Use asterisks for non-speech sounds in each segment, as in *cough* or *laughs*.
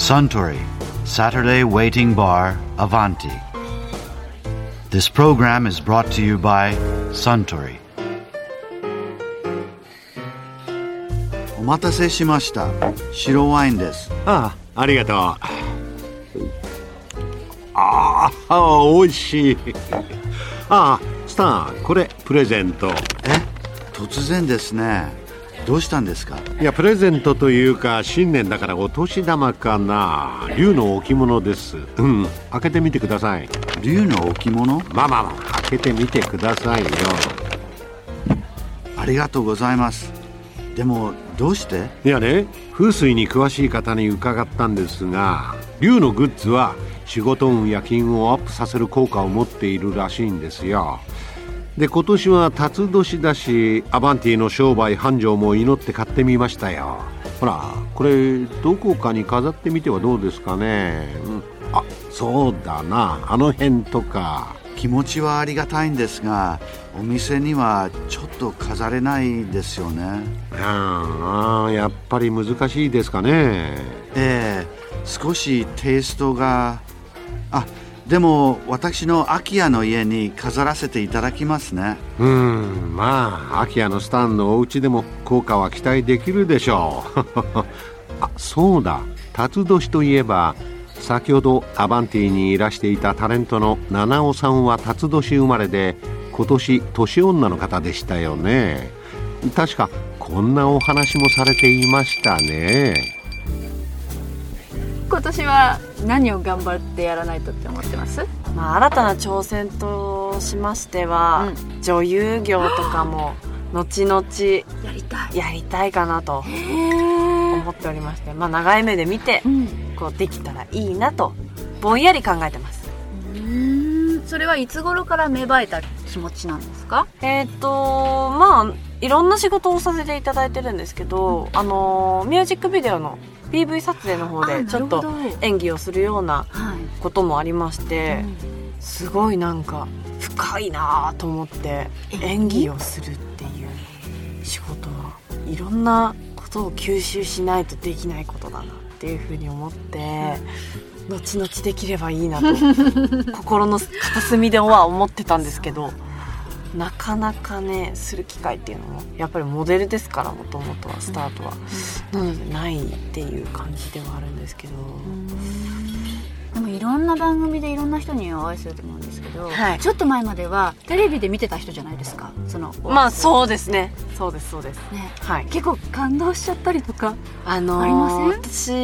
Suntory Saturday Waiting Bar Avanti. This program is brought to you by Suntory. お待たせしました。白ワインです。ああ、ありがとう。ああ、美味しい。ああ、スター、これプレゼント。え突然ですね。どうしたんですか？いや、プレゼントというか、新年だからお年玉かな。竜の置物です。うん、開けてみてください。竜の置物？まあまあまあ、開けてみてくださいよ。ありがとうございます。でも、どうして？いやね、風水に詳しい方に伺ったんですが、竜のグッズは仕事運や金運をアップさせる効果を持っているらしいんですよ。で今年は辰年だしアバンティの商売繁盛も祈って買ってみましたよ。ほらこれどこかに飾ってみてはどうですかね、うん、あそうだな。あの辺とか。気持ちはありがたいんですが、お店にはちょっと飾れないですよね。ああやっぱり難しいですかね。ええ少しテイストがあでも私のアキアの家に飾らせていただきますね。うんまあアキアのスタンのお家でも効果は期待できるでしょう。*laughs* あそうだ。辰年といえば先ほどアバンティにいらしていたタレントの七尾さんは辰年生まれで今年年女の方でしたよね。確かこんなお話もされていましたね。今年は何を頑張ってやらないとって思ってます？まあ、新たな挑戦としましては、女優業とかも後々やりたい。やりたいかなと思っておりまして、まあ、長い目で見てうん。こうできたらいいなとぼんやり考えてます。うん。それはいつ頃から芽生えた気持ちなんですか？えっ、とまあいろんな仕事をさせていただいてるんですけど、あのミュージックビデオの PV 撮影の方あでちょっと演技をするようなはい。こともありまして、すごいなんか深いなと思って演技をするっていう仕事はいろんなことを吸収しないとできないことだなっていうふうに思って、後々できればいいなと心の片隅では思ってたんですけどなかなかねする機会っていうのもやっぱりモデルですからもともとはスタートは、なのでないっていう感じではあるんですけど。でもいろんな番組でいろんな人にお会いすると思うんですけど、はい。ちょっと前まではテレビで見てた人じゃないですかそのまあそうですね。そうですそうです。ね。はい。結構感動しちゃったりとかあのーありませ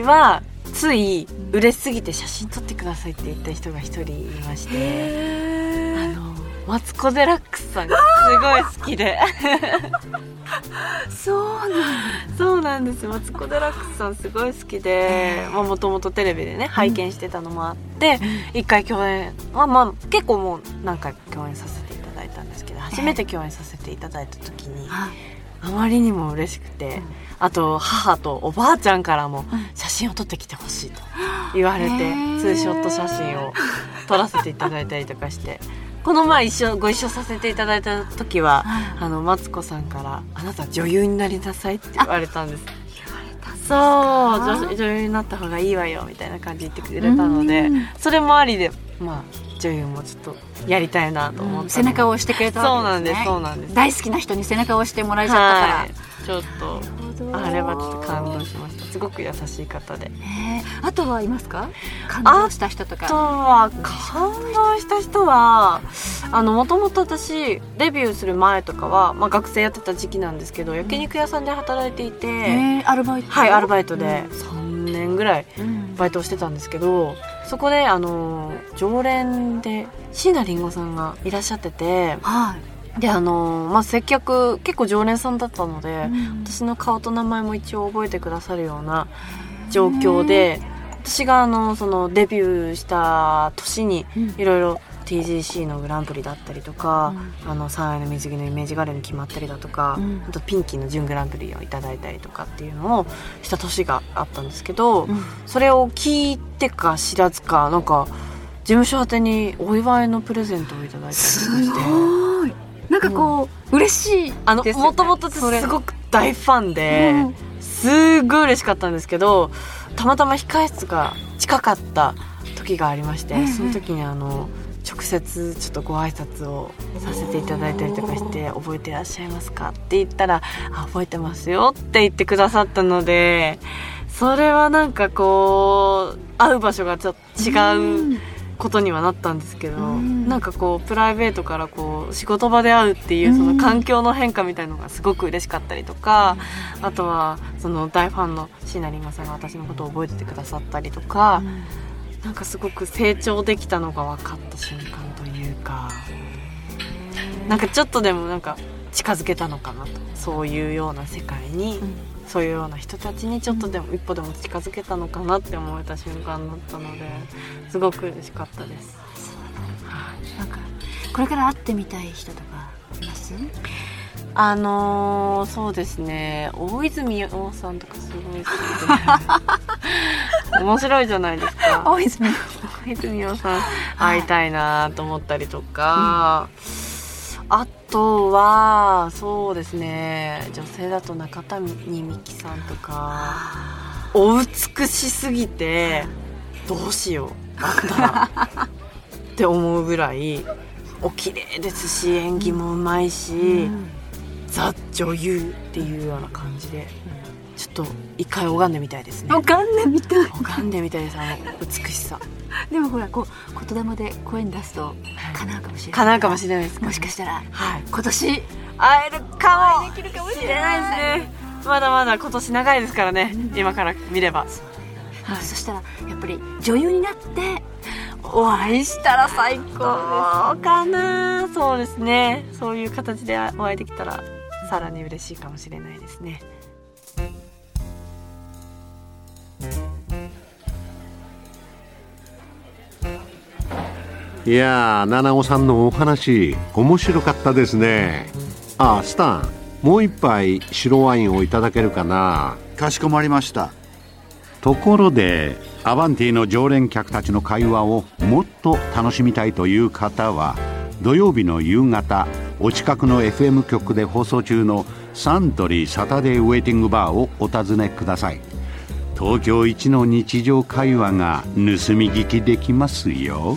ん？私はつい嬉しすぎて写真撮ってくださいって言った人が一人いましてマツコ・デラックスさんがすごい好きで。*laughs* そうなんそうなんですマツコ・デラックスさんすごい好きで。もともとテレビでね拝見してたのもあって一回共演はまあ結構もう何回か共演させていただいたんですけど初めて共演させていただいた時にはいあまりにも嬉しくて、あと母とおばあちゃんからも写真を撮ってきてほしいと言われて、ツーショット写真を撮らせていただいたりとかしてこの前一緒ご一緒させていただいた時は、あのマツコさんから「あなた女優になりなさい」って言われたんです。そう女女優になった方がいいわよみたいな感じで言ってくれたのでうん。それもありでまあ女優もちょっとやりたいなと思って、背中を押してくれたそうなんですわけですねそうなんです。大好きな人に背中を押してもらえちゃったから、はい、ちょっとあれはちょっと感動しました。すごく優しい方で。ねあとはいますか？感動した人とあとか。は感動した人はあのもともと私デビューする前とかは、まあ、学生やってた時期なんですけど焼肉屋さんで働いていて、えーアルバイト？はいアルバイトで3年ぐらいうん。バイトをしてたんですけどそこであの常連で椎名林檎さんがいらっしゃっててはいであの、まあ、接客結構常連さんだったので、うん。私の顔と名前も一応覚えてくださるような状況で私があのそのデビューした年にうん。いろいろ TGC のグランプリだったりとか、あの三愛の水着のイメージガレーに決まったりだとか、うん。あとピンキーの準グランプリをいただいたりとかっていうのをした年があったんですけど、うん。それを聞いてか知らずかなんか事務所宛てにお祝いのプレゼントをいただいたりとかすして。なんかこう、嬉しいあのねもともとすごく大ファンで、うん。すごい嬉しかったんですけどたまたま控室が近かった時がありまして、うんうん。その時にあの直接ちょっとご挨拶をさせていただいたりとかして「覚えてらっしゃいますか?」って言ったら「あ覚えてますよ」って言ってくださったのでそれはなんかこう会う場所がちょっと違うことにはなったんですけど、うん。なんかこうプライベートからこう仕事場で会うっていうその環境の変化みたいのがすごく嬉しかったりとか、あとはその大ファンの椎名林檎さんが私のことを覚えててくださったりとか、なんかすごく成長できたのが分かった瞬間というか。なんかちょっとでもなんか近づけたのかなと。そういうような世界に、うん。そういうような人たちにちょっとでも一歩でも近づけたのかなって思えた瞬間だったのですごく嬉しかったです。なんかこれから会ってみたい人とかいます？あのー、そうですね。大泉洋さんとかすごい好きで *laughs* 面白いじゃないですか。大泉大泉洋さん会いたいなと思ったりとか、あとはそうですね。女性だと中谷美紀さんとか。お美しすぎてどうしよう。あったら。って思うぐらいお綺麗ですし演技もうまいし、ザ女優っていうような感じでちょっと一回拝んでみたいですね。わかんないみたい。拝んでみたいです。あの美しさ。でもほらこう言霊で声に出すと叶うかもしれない。叶うかもしれないです。かもしかしたらはい。今年会えるかもできるかもしれないですね。まだまだ今年長いですからね。今から見れば。はい。そしたらやっぱり女優になってお会いしたら最高かな。そうですね。そういう形でお会いできたらさらに嬉しいかもしれないですねいやー七尾さんのお話面白かったですね。あスタンもう一杯白ワインをいただけるかな。かしこまりました。ところでアバンティの常連客たちの会話をもっと楽しみたいという方は土曜日の夕方お近くの FM 局で放送中のサントリーサタデーウェイティングバーをお尋ねください。東京一の日常会話が盗み聞きできますよ